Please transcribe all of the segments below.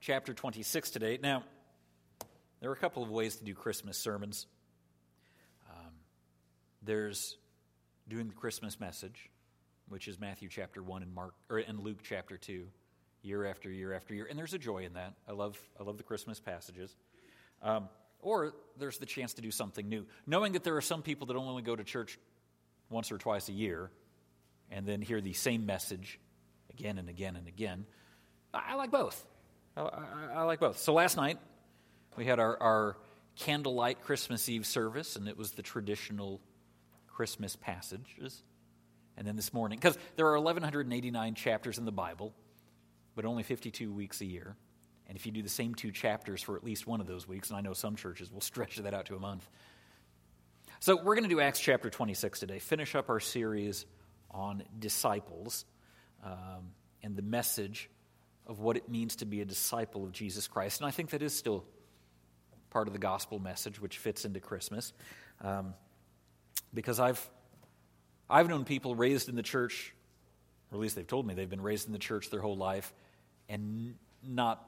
chapter 26 today. Now, there are a couple of ways to do Christmas sermons. Um, there's doing the Christmas message, which is Matthew chapter 1 and Mark or and Luke chapter 2, year after year after year. And there's a joy in that. I love I love the Christmas passages. Um, or there's the chance to do something new, knowing that there are some people that only go to church once or twice a year and then hear the same message again and again and again. I, I like both. I, I, like both. So last night, we had our, our candlelight Christmas Eve service, and it was the traditional Christmas passages. And then this morning, because there are 1,189 chapters in the Bible, but only 52 weeks a year. And if you do the same two chapters for at least one of those weeks, and I know some churches will stretch that out to a month. So we're going to do Acts chapter 26 today, finish up our series on disciples um, and the message of what it means to be a disciple of Jesus Christ. And I think that is still part of the gospel message, which fits into Christmas. Um, because I've, I've known people raised in the church, or at least they've told me they've been raised in the church their whole life, and not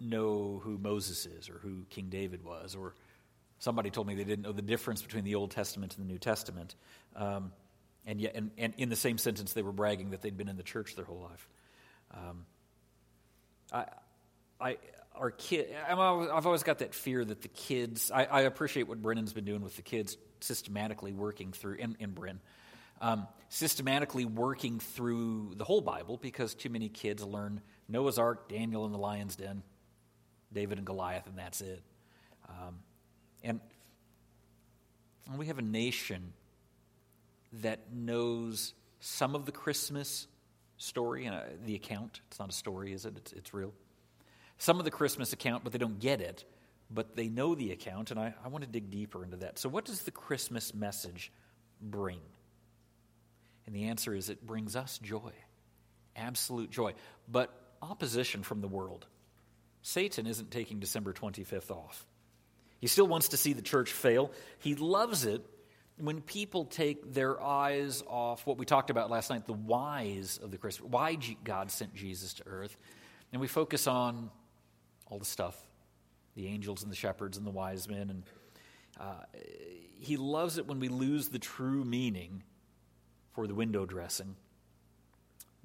know who Moses is or who King David was, or somebody told me they didn't know the difference between the Old Testament and the New Testament. Um, and yet, and, and, in the same sentence, they were bragging that they'd been in the church their whole life. Um, I, I, our kid, I've always got that fear that the kids, I, I, appreciate what Brennan's been doing with the kids, systematically working through, in, in Bren, um, systematically working through the whole Bible because too many kids learn Noah's Ark, Daniel and the lion's den, David and Goliath, and that's it. Um, and we have a nation that knows some of the Christmas story, uh, the account. It's not a story, is it? It's, it's real. Some of the Christmas account, but they don't get it, but they know the account, and I, I want to dig deeper into that. So, what does the Christmas message bring? And the answer is it brings us joy, absolute joy, but opposition from the world. Satan isn't taking December 25th off. He still wants to see the church fail. He loves it when people take their eyes off what we talked about last night, the whys of the Christmas, why God sent Jesus to earth, and we focus on all the stuff, the angels and the shepherds and the wise men, and uh, he loves it when we lose the true meaning for the window dressing.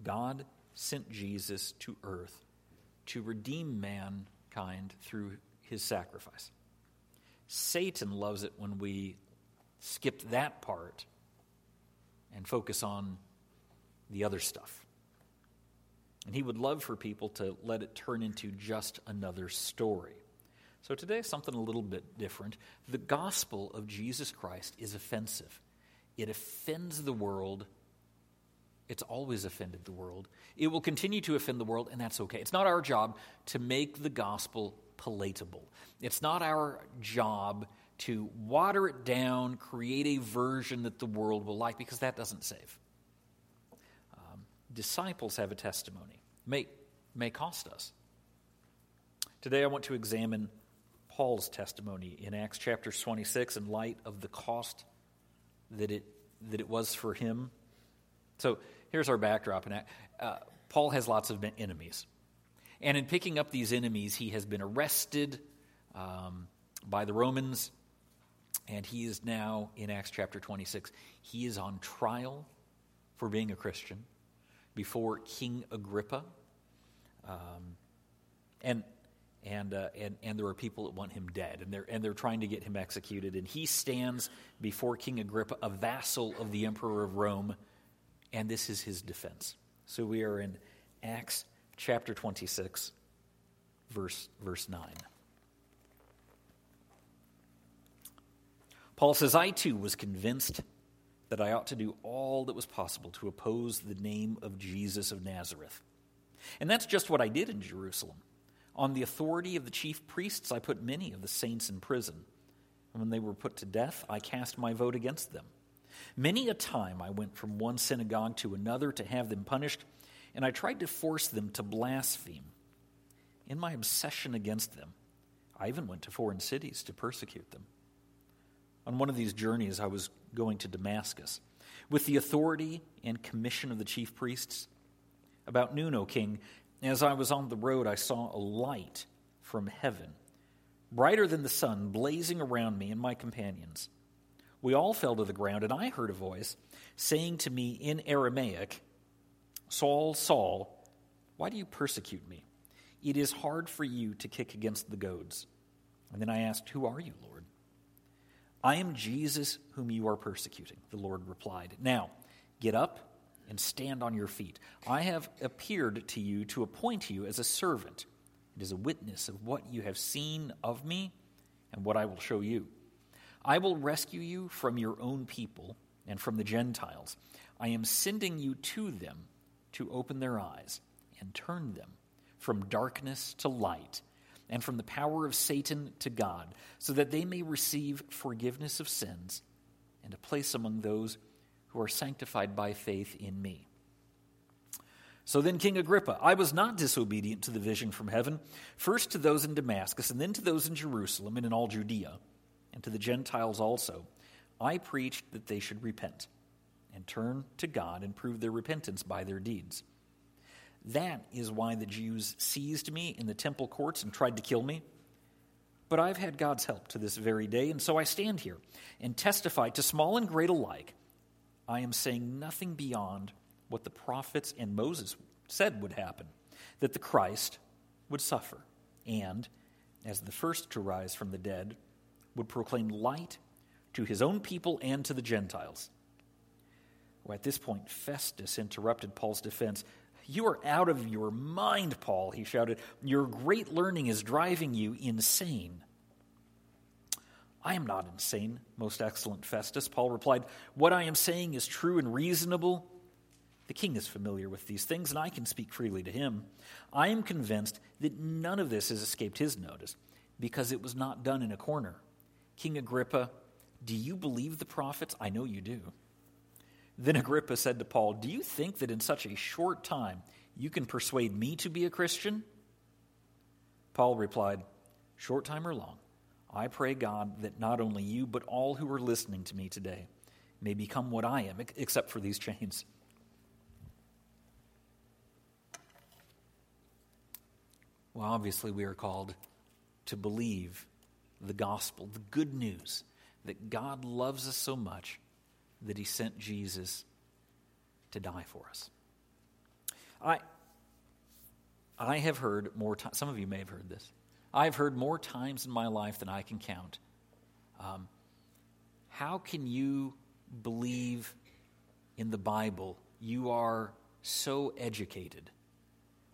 God sent Jesus to earth to redeem mankind through his sacrifice. Satan loves it when we skip that part and focus on the other stuff. And he would love for people to let it turn into just another story. So today, something a little bit different. The gospel of Jesus Christ is offensive, it offends the world. It's always offended the world. It will continue to offend the world, and that's okay. It's not our job to make the gospel palatable. It's not our job to water it down, create a version that the world will like, because that doesn't save. Um, disciples have a testimony, may, may cost us. Today I want to examine Paul's testimony in Acts chapter 26 in light of the cost that it, that it was for him. So here's our backdrop. Uh, Paul has lots of enemies. And in picking up these enemies, he has been arrested um, by the Romans and he is now in Acts chapter 26. He is on trial for being a Christian before King Agrippa. Um, and and, uh, and, and there are people that want him dead, and they're, and they're trying to get him executed. And he stands before King Agrippa, a vassal of the emperor of Rome, and this is his defense. So we are in Acts chapter 26, verse, verse 9. Paul says, I too was convinced that I ought to do all that was possible to oppose the name of Jesus of Nazareth. And that's just what I did in Jerusalem. On the authority of the chief priests, I put many of the saints in prison. And when they were put to death, I cast my vote against them. Many a time I went from one synagogue to another to have them punished, and I tried to force them to blaspheme. In my obsession against them, I even went to foreign cities to persecute them. On one of these journeys, I was going to Damascus. With the authority and commission of the chief priests, about noon, O king, as I was on the road, I saw a light from heaven, brighter than the sun, blazing around me and my companions. We all fell to the ground, and I heard a voice saying to me in Aramaic, Saul, Saul, why do you persecute me? It is hard for you to kick against the goads. And then I asked, Who are you, Lord? I am Jesus whom you are persecuting, the Lord replied. Now, get up and stand on your feet. I have appeared to you to appoint you as a servant and as a witness of what you have seen of me and what I will show you. I will rescue you from your own people and from the Gentiles. I am sending you to them to open their eyes and turn them from darkness to light and from the power of Satan to God, so that they may receive forgiveness of sins and a place among those who are sanctified by faith in me. So then, King Agrippa, I was not disobedient to the vision from heaven, first to those in Damascus, and then to those in Jerusalem and in all Judea, and to the Gentiles also. I preached that they should repent and turn to God and prove their repentance by their deeds. That is why the Jews seized me in the temple courts and tried to kill me. But I've had God's help to this very day, and so I stand here and testify to small and great alike. I am saying nothing beyond what the prophets and Moses said would happen that the Christ would suffer, and, as the first to rise from the dead, would proclaim light to his own people and to the Gentiles. Well, at this point, Festus interrupted Paul's defense. You are out of your mind, Paul, he shouted. Your great learning is driving you insane. I am not insane, most excellent Festus, Paul replied. What I am saying is true and reasonable. The king is familiar with these things, and I can speak freely to him. I am convinced that none of this has escaped his notice, because it was not done in a corner. King Agrippa, do you believe the prophets? I know you do. Then Agrippa said to Paul, Do you think that in such a short time you can persuade me to be a Christian? Paul replied, Short time or long, I pray God that not only you, but all who are listening to me today may become what I am, except for these chains. Well, obviously, we are called to believe the gospel, the good news that God loves us so much that he sent Jesus to die for us. I, I have heard more times, some of you may have heard this. I've heard more times in my life than I can count. Um, how can you believe in the Bible? You are so educated.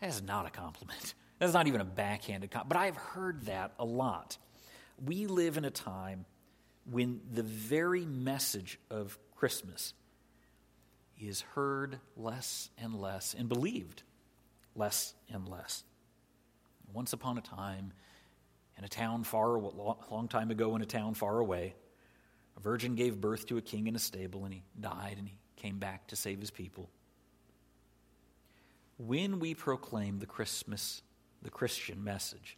That is not a compliment. That's not even a backhanded compliment. But I've heard that a lot. We live in a time when the very message of Christmas is heard less and less and believed less and less. Once upon a time, in a town far, a long time ago, in a town far away, a virgin gave birth to a king in a stable, and he died, and he came back to save his people. When we proclaim the Christmas, the Christian message,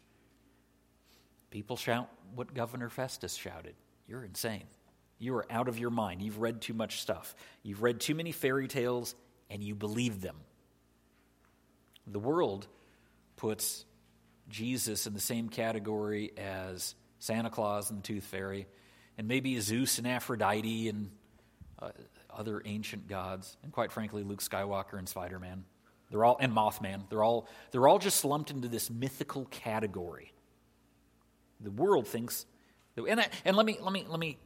people shout what Governor Festus shouted You're insane. You are out of your mind. You've read too much stuff. You've read too many fairy tales, and you believe them. The world puts Jesus in the same category as Santa Claus and the Tooth Fairy, and maybe Zeus and Aphrodite and uh, other ancient gods, and quite frankly, Luke Skywalker and Spider Man. They're all and Mothman. They're all they're all just lumped into this mythical category. The world thinks, and I, and let me let me let me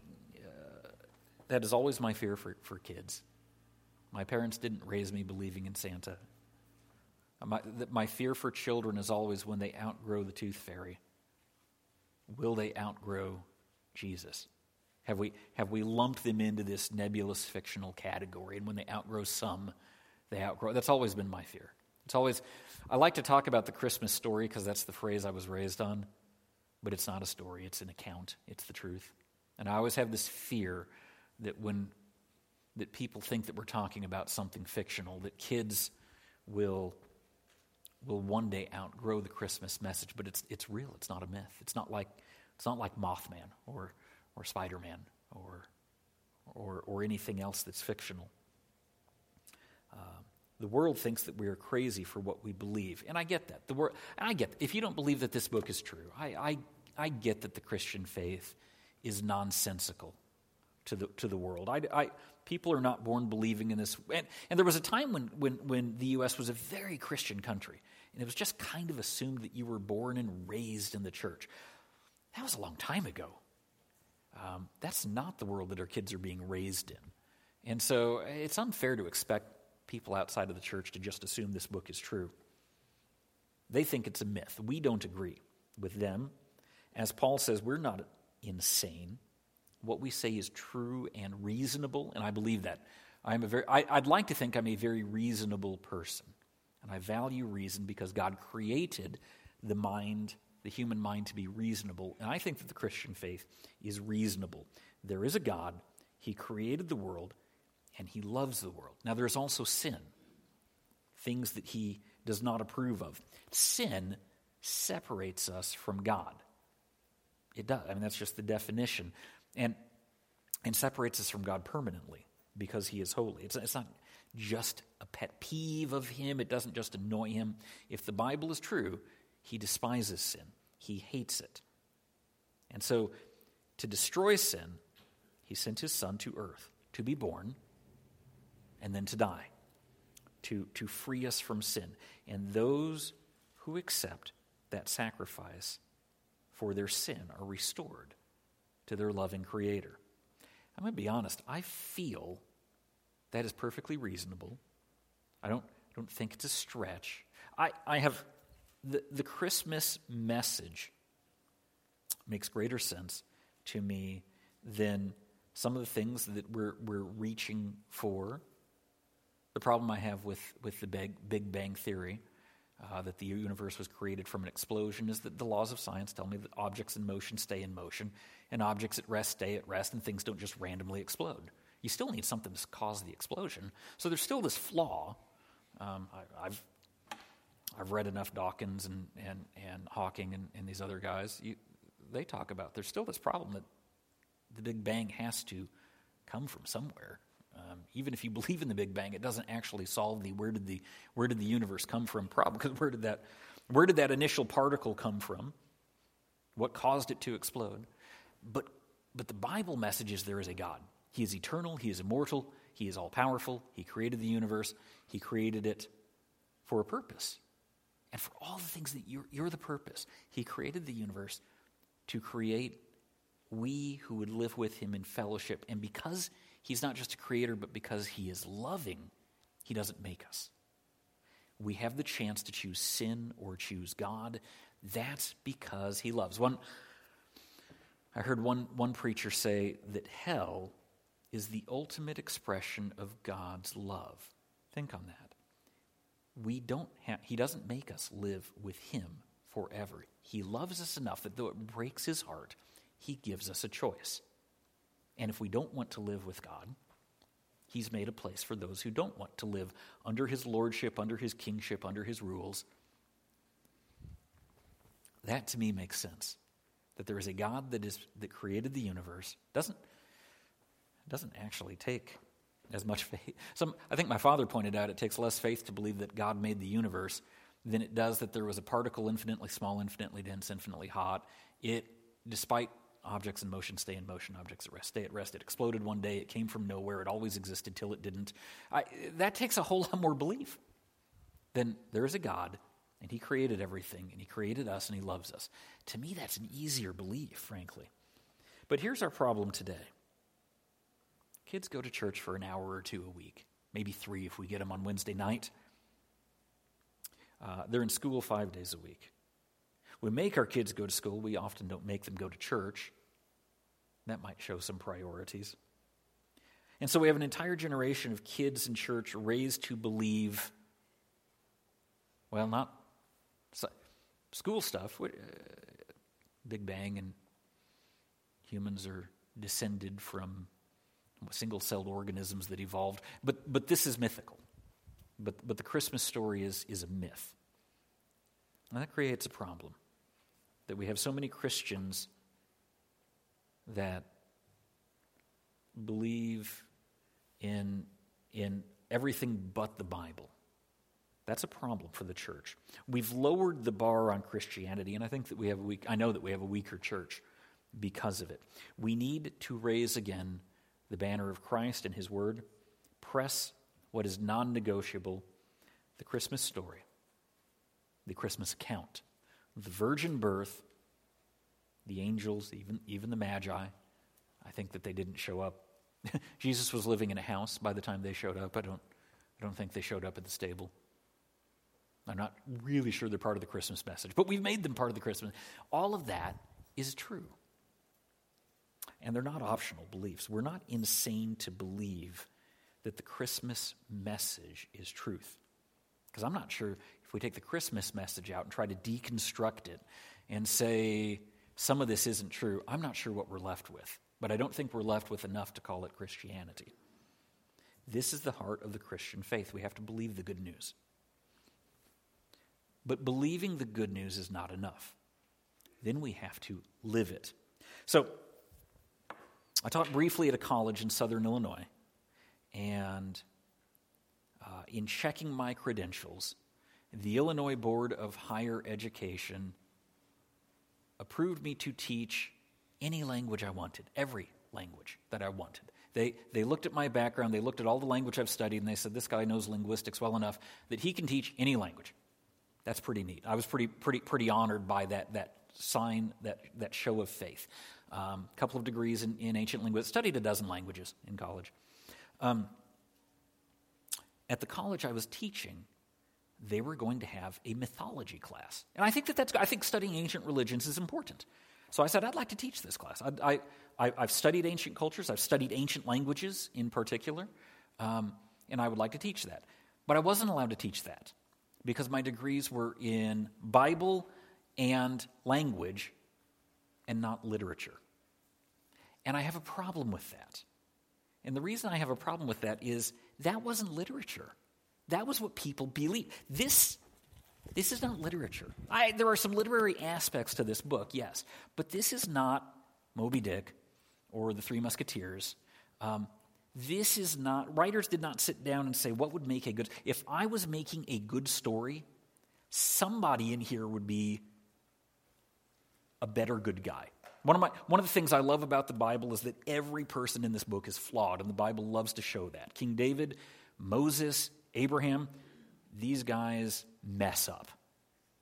that is always my fear for, for kids. My parents didn't raise me believing in Santa. My, my fear for children is always when they outgrow the tooth fairy. Will they outgrow Jesus? Have we, have we lumped them into this nebulous fictional category? And when they outgrow some, they outgrow. That's always been my fear. It's always, I like to talk about the Christmas story because that's the phrase I was raised on, but it's not a story, it's an account, it's the truth. And I always have this fear that when that people think that we're talking about something fictional, that kids will will one day outgrow the Christmas message, but it's it's real. It's not a myth. It's not like it's not like Mothman or or Spider Man or or or anything else that's fictional. Uh, the world thinks that we are crazy for what we believe, and I get that. The world, I get if you don't believe that this book is true, I, I I get that the Christian faith is nonsensical to the to the world. I, I people are not born believing in this, and, and there was a time when when when the U.S. was a very Christian country, and it was just kind of assumed that you were born and raised in the church. That was a long time ago. Um, that's not the world that our kids are being raised in. And so it's unfair to expect people outside of the church to just assume this book is true. They think it's a myth. We don't agree with them. As Paul says, we're not insane. What we say is true and reasonable, and I believe that. I'm a very, I, I'd like to think I'm a very reasonable person. And I value reason because God created the mind, the human mind, to be reasonable. And I think that the Christian faith is reasonable. There is a God, He created the world, and He loves the world. Now, there's also sin, things that He does not approve of. Sin separates us from God. It does. I mean, that's just the definition. And, and separates us from God permanently because He is holy. It's, it's not just a pet peeve of him. It doesn't just annoy him. If the Bible is true, he despises sin, he hates it. And so, to destroy sin, he sent his son to earth to be born and then to die, to, to free us from sin. And those who accept that sacrifice for their sin are restored to their loving Creator. I'm going to be honest, I feel that is perfectly reasonable. I don't, I don't think it's a stretch. I, I have the, the Christmas message makes greater sense to me than some of the things that we're, we're reaching for. The problem I have with, with the Big, Big Bang Theory, uh, that the universe was created from an explosion, is that the laws of science tell me that objects in motion stay in motion, and objects at rest stay at rest, and things don't just randomly explode you still need something to cause the explosion. So there's still this flaw. Um, I, have I've read enough Dawkins and, and, and Hawking and, and these other guys. You, they talk about there's still this problem that the Big Bang has to come from somewhere. Um, even if you believe in the Big Bang, it doesn't actually solve the where did the where did the universe come from problem. Because where did that where did that initial particle come from? What caused it to explode? But but the Bible message is there is a God. He is eternal, He is immortal, He is all powerful, He created the universe, He created it for a purpose. And for all the things that you're, you're the purpose. He created the universe to create we who would live with Him in fellowship. And because He's not just a creator, but because He is loving, He doesn't make us. We have the chance to choose sin or choose God. That's because He loves. One, I heard one, one preacher say that hell is the ultimate expression of God's love. Think on that. We don't he doesn't make us live with him forever. He loves us enough that though it breaks his heart, he gives us a choice. And if we don't want to live with God, he's made a place for those who don't want to live under his lordship, under his kingship, under his rules. That to me makes sense. That there is a God that is that created the universe. Doesn't doesn't actually take as much faith. Some, I think my father pointed out it takes less faith to believe that God made the universe than it does that there was a particle infinitely small, infinitely dense, infinitely hot. It, despite objects in motion stay in motion, objects at rest stay at rest. It exploded one day. It came from nowhere. It always existed till it didn't. I, that takes a whole lot more belief than there is a God and He created everything and He created us and He loves us. To me, that's an easier belief, frankly. But here's our problem today Kids go to church for an hour or two a week, maybe three if we get them on Wednesday night. Uh, they're in school five days a week. We make our kids go to school, we often don't make them go to church. That might show some priorities. And so we have an entire generation of kids in church raised to believe Well, not school stuff. Uh, Big Bang and humans are descended from single celled organisms that evolved. But, but this is mythical. But, but the Christmas story is, is a myth. And that creates a problem that we have so many Christians that believe in, in everything but the Bible. That's a problem for the church. We've lowered the bar on Christianity, and I think that we have a weak, I know that we have a weaker church because of it. We need to raise again the banner of Christ and His Word, press what is non negotiable the Christmas story, the Christmas account, the virgin birth, the angels, even, even the Magi. I think that they didn't show up. Jesus was living in a house by the time they showed up. I don't, I don't think they showed up at the stable. I'm not really sure they're part of the Christmas message, but we've made them part of the Christmas. All of that is true. And they're not optional beliefs. We're not insane to believe that the Christmas message is truth. Because I'm not sure we take the Christmas message out and try to deconstruct it and say some of this isn't true, I'm not sure what we're left with. But I don't think we're left with enough to call it Christianity. This is the heart of the Christian faith. We have to believe the good news. But believing the good news is not enough. Then we have to live it. So, I taught briefly at a college in southern Illinois, and uh, in checking my credentials, the Illinois Board of Higher Education approved me to teach any language I wanted, every language that I wanted. They, they looked at my background, they looked at all the language I've studied, and they said, This guy knows linguistics well enough that he can teach any language. That's pretty neat. I was pretty, pretty, pretty honored by that, that sign, that, that show of faith. A um, couple of degrees in, in ancient languages, studied a dozen languages in college. Um, at the college I was teaching, they were going to have a mythology class. And I think that that's, I think studying ancient religions is important. So I said, I'd like to teach this class. I, I, have studied ancient cultures, I've studied ancient languages in particular, um, and I would like to teach that. But I wasn't allowed to teach that because my degrees were in Bible and language and not literature. And I have a problem with that. And the reason I have a problem with that is that wasn't literature. That was what people believed. This, this is not literature. I, there are some literary aspects to this book, yes, but this is not Moby Dick or The Three Musketeers. Um, this is not, writers did not sit down and say, what would make a good, if I was making a good story, somebody in here would be a better good guy. One of, my, one of the things I love about the Bible is that every person in this book is flawed, and the Bible loves to show that. King David, Moses, Abraham, these guys mess up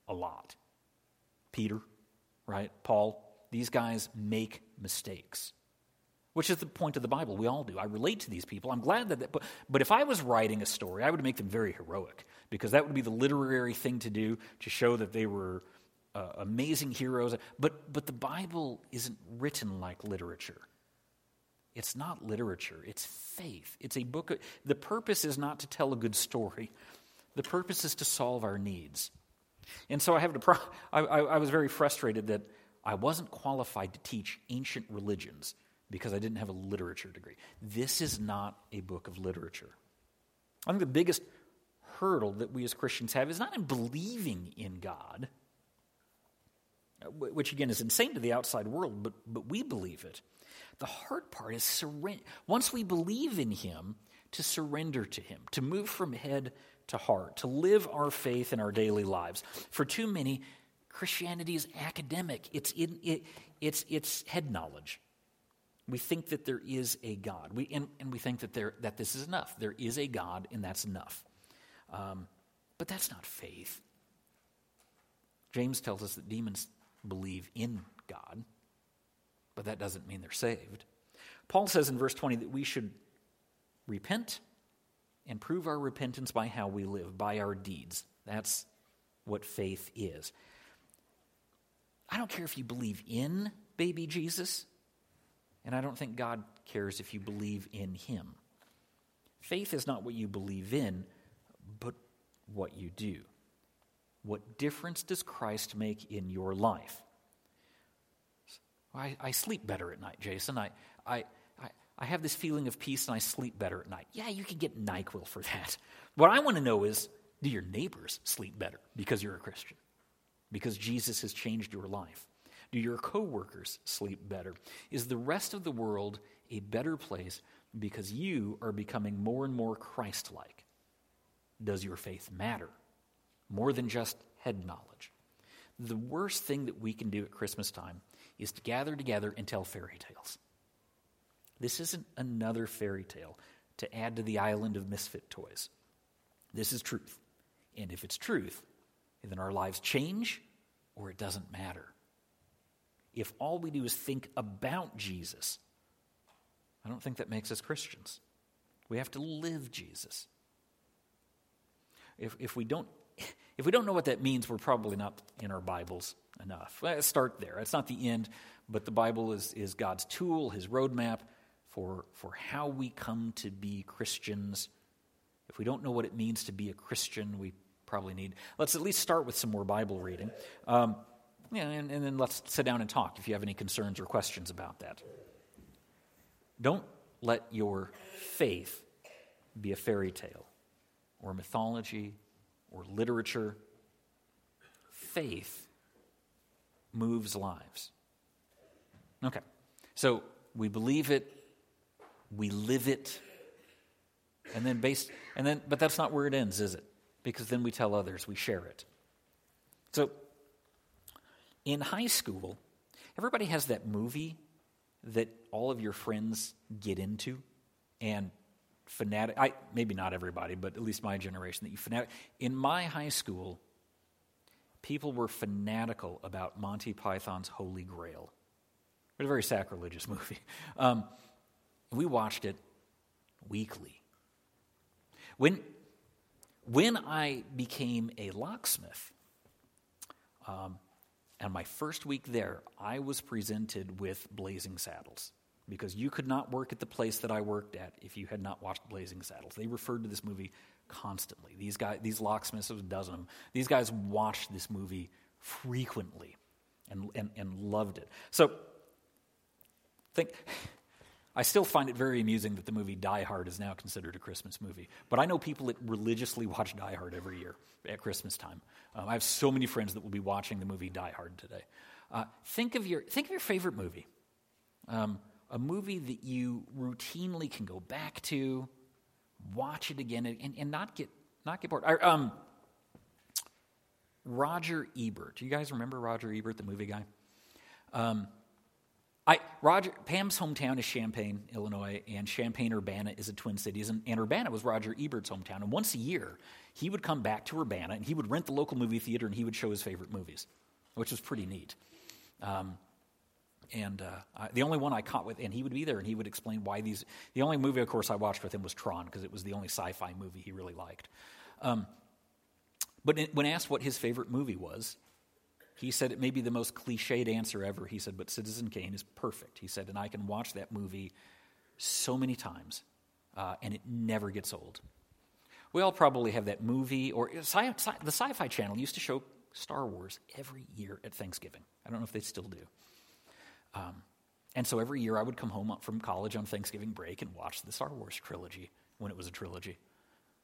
a lot. Peter, right? Paul, these guys make mistakes which is the point of the Bible. We all do. I relate to these people. I'm glad that, but, but if I was writing a story, I would make them very heroic because that would be the literary thing to do to show that they were uh, amazing heroes. But, but the Bible isn't written like literature. It's not literature, it's faith. It's a book. Of, the purpose is not to tell a good story, the purpose is to solve our needs. And so I, have to pro- I, I, I was very frustrated that I wasn't qualified to teach ancient religions because I didn't have a literature degree. This is not a book of literature. I think the biggest hurdle that we as Christians have is not in believing in God, which again is insane to the outside world, but, but we believe it. The hard part is surrender. Once we believe in Him, to surrender to Him, to move from head to heart, to live our faith in our daily lives. For too many, Christianity is academic, it's, in, it, it's, it's head knowledge. We think that there is a God. We, and, and we think that, there, that this is enough. There is a God, and that's enough. Um, but that's not faith. James tells us that demons believe in God, but that doesn't mean they're saved. Paul says in verse 20 that we should repent and prove our repentance by how we live, by our deeds. That's what faith is. I don't care if you believe in baby Jesus and I don't think God cares if you believe in Him. Faith is not what you believe in, but what you do. What difference does Christ make in your life? I, I sleep better at night, Jason. I, I, I, I have this feeling of peace and I sleep better at night. Yeah, you can get NyQuil for that. What I want to know is do your neighbors sleep better because you're a Christian? Because Jesus has changed your life? Do your coworkers sleep better? Is the rest of the world a better place because you are becoming more and more Christ like? Does your faith matter more than just head knowledge? The worst thing that we can do at Christmas time is to gather together and tell fairy tales. This isn't another fairy tale to add to the island of misfit toys. This is truth. And if it's truth, then our lives change or it doesn't matter. If all we do is think about Jesus, I don't think that makes us Christians. We have to live Jesus. If, if, we don't, if we don't know what that means, we're probably not in our Bibles enough. Let's start there. It's not the end, but the Bible is, is God's tool, his roadmap for, for how we come to be Christians. If we don't know what it means to be a Christian, we probably need. Let's at least start with some more Bible reading. Um, and, and then let's sit down and talk if you have any concerns or questions about that. Don't let your faith be a fairy tale or mythology or literature. Faith moves lives. Okay, so we believe it, we live it, and then based, and then, but that's not where it ends, is it? Because then we tell others, we share it. So, in high school, everybody has that movie that all of your friends get into, and fanatic. I maybe not everybody, but at least my generation that you fanatic. In my high school, people were fanatical about Monty Python's Holy Grail. It was a very sacrilegious movie. Um, we watched it weekly. When, when I became a locksmith, um, and my first week there, I was presented with Blazing Saddles because you could not work at the place that I worked at if you had not watched Blazing Saddles. They referred to this movie constantly. These guys, these locksmiths, there a dozen of them. These guys watched this movie frequently and, and, and loved it. So, think. I still find it very amusing that the movie Die Hard is now considered a Christmas movie. But I know people that religiously watch Die Hard every year at Christmas time. Um, I have so many friends that will be watching the movie Die Hard today. Uh, think, of your, think of your favorite movie. Um, a movie that you routinely can go back to, watch it again, and, and not, get, not get bored. um, Roger Ebert. Do you guys remember Roger Ebert, the movie guy? Um, I, Roger, Pam's hometown is Champaign, Illinois, and Champaign Urbana is a twin cities, and, and Urbana was Roger Ebert's hometown. And once a year, he would come back to Urbana and he would rent the local movie theater and he would show his favorite movies, which was pretty neat. Um, and uh, I, the only one I caught with, and he would be there and he would explain why these. The only movie, of course, I watched with him was Tron because it was the only sci fi movie he really liked. Um, but when asked what his favorite movie was, he said it may be the most cliched answer ever. He said, but Citizen Kane is perfect. He said, and I can watch that movie so many times, uh, and it never gets old. We all probably have that movie, or sci- sci- the Sci Fi Channel used to show Star Wars every year at Thanksgiving. I don't know if they still do. Um, and so every year I would come home from college on Thanksgiving break and watch the Star Wars trilogy when it was a trilogy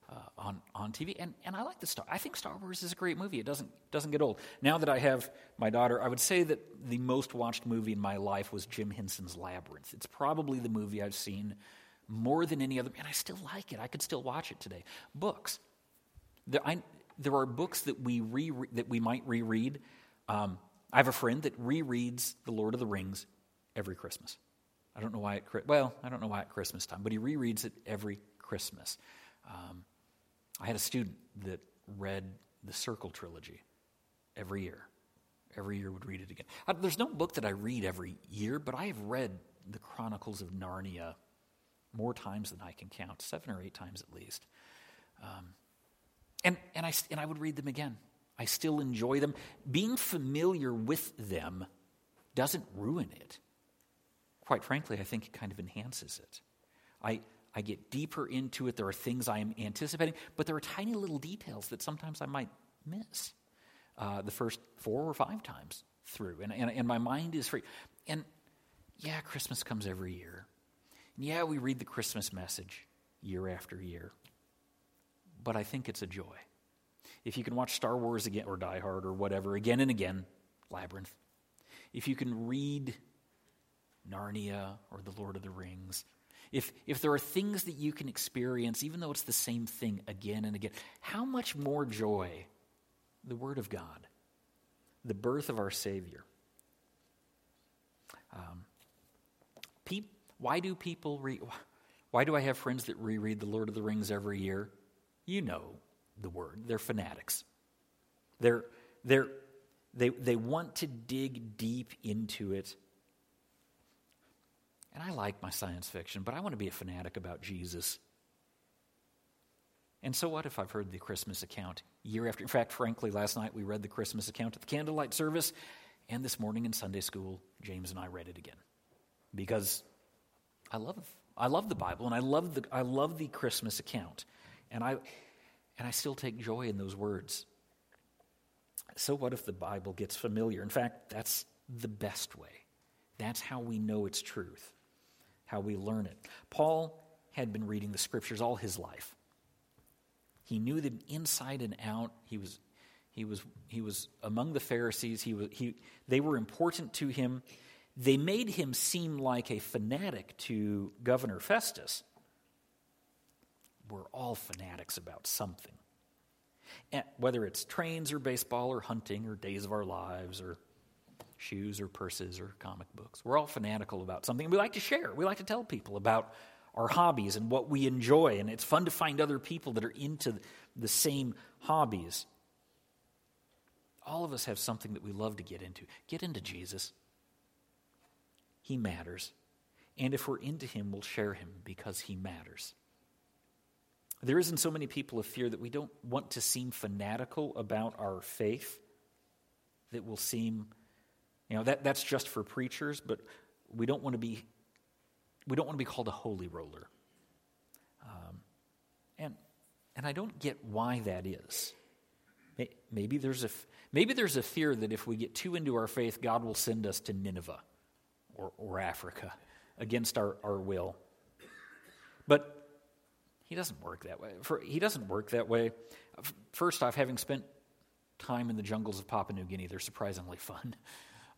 uh, on, on TV. And, and I like the Star. I think Star Wars is a great movie. It doesn't, doesn't get old. Now that I have my daughter, I would say that the most watched movie in my life was Jim Henson's Labyrinth. It's probably the movie I've seen more than any other, and I still like it. I could still watch it today. Books. There, I, there are books that we, re, that we might reread. Um, I have a friend that rereads The Lord of the Rings every Christmas. I don't know why at well, I don't know why at Christmas time, but he rereads it every Christmas. Um, I had a student that read the Circle trilogy every year. Every year would read it again. I, there's no book that I read every year, but I have read the Chronicles of Narnia more times than I can count, seven or eight times at least. Um, and, and, I, and I would read them again. I still enjoy them. Being familiar with them doesn't ruin it. Quite frankly, I think it kind of enhances it. I, I get deeper into it. There are things I am anticipating, but there are tiny little details that sometimes I might miss. uh, the first four or five times through, and, and, and my mind is free. And yeah, Christmas comes every year. And yeah, we read the Christmas message year after year. But I think it's a joy. If you can watch Star Wars again, or Die Hard, or whatever, again and again, Labyrinth. If you can read Narnia or The Lord of the Rings, if, if there are things that you can experience, even though it's the same thing again and again, how much more joy the Word of God, the birth of our Savior. Um, pe- why do people read? Why do I have friends that reread The Lord of the Rings every year? You know the word. They're fanatics. They're, they're, they, they want to dig deep into it. And I like my science fiction, but I want to be a fanatic about Jesus. And so what if I've heard the Christmas account year after? In fact, frankly, last night we read the Christmas account at the candlelight service, and this morning in Sunday school, James and I read it again. Because I love I love the Bible and I love the I love the Christmas account. And I and I still take joy in those words. So what if the Bible gets familiar? In fact, that's the best way. That's how we know its truth, how we learn it. Paul had been reading the scriptures all his life. He knew them inside and out. He was, he was, he was among the Pharisees. He was, he, they were important to him. They made him seem like a fanatic to Governor Festus. We're all fanatics about something. And whether it's trains or baseball or hunting or days of our lives or shoes or purses or comic books. We're all fanatical about something. And We like to share. We like to tell people about our hobbies and what we enjoy. And it's fun to find other people that are into the same hobbies. All of us have something that we love to get into. Get into Jesus. He matters. And if we're into Him, we'll share Him because He matters. There isn't so many people of fear that we don't want to seem fanatical about our faith, that will seem, you know, that, that's just for preachers, but we don't want to be we don't want to be called a holy roller. Um, and, and I don't get why that is. Maybe there's, a, maybe there's a fear that if we get too into our faith, God will send us to Nineveh or, or Africa against our, our will. But he doesn't work that way. For, he doesn't work that way. First off, having spent time in the jungles of Papua New Guinea, they're surprisingly fun.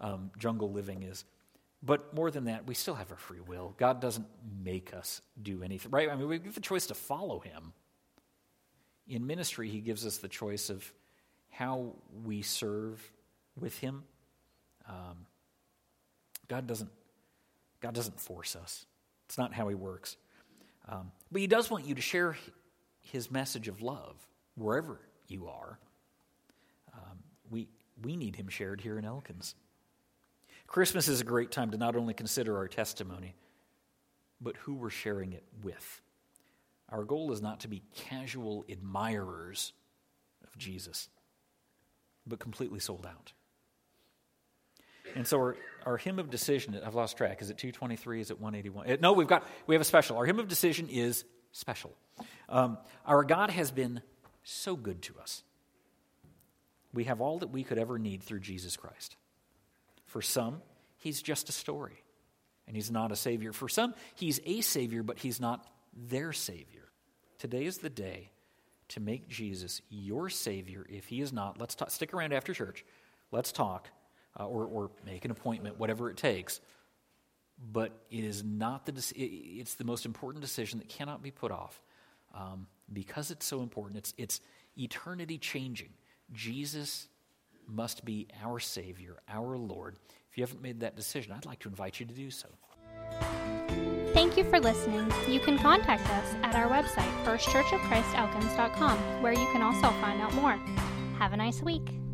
Um, jungle living is. But more than that, we still have our free will. God doesn't make us do anything, right? I mean, we have the choice to follow Him. In ministry, He gives us the choice of how we serve with Him. Um, God doesn't. God doesn't force us. It's not how He works. Um, but He does want you to share His message of love wherever you are. Um, we we need Him shared here in Elkins. Christmas is a great time to not only consider our testimony, but who we're sharing it with. Our goal is not to be casual admirers of Jesus, but completely sold out. And so our, our hymn of decision, I've lost track. Is it 223? Is it 181? Uh, no, we've got, we have a special. Our hymn of decision is special. Um, our God has been so good to us. We have all that we could ever need through Jesus Christ. For some, he's just a story, and he's not a savior. For some, he's a savior, but he's not their savior. Today is the day to make Jesus your savior. If he is not, let's talk, stick around after church. Let's talk, uh, or, or make an appointment, whatever it takes. But it is not the it's the most important decision that cannot be put off um, because it's so important. It's it's eternity changing. Jesus must be our Savior, our Lord. If you haven't made that decision, I'd like to invite you to do so. Thank you for listening. You can contact us at our website, firstchurchofchristelkins.com, where you can also find out more. Have a nice week.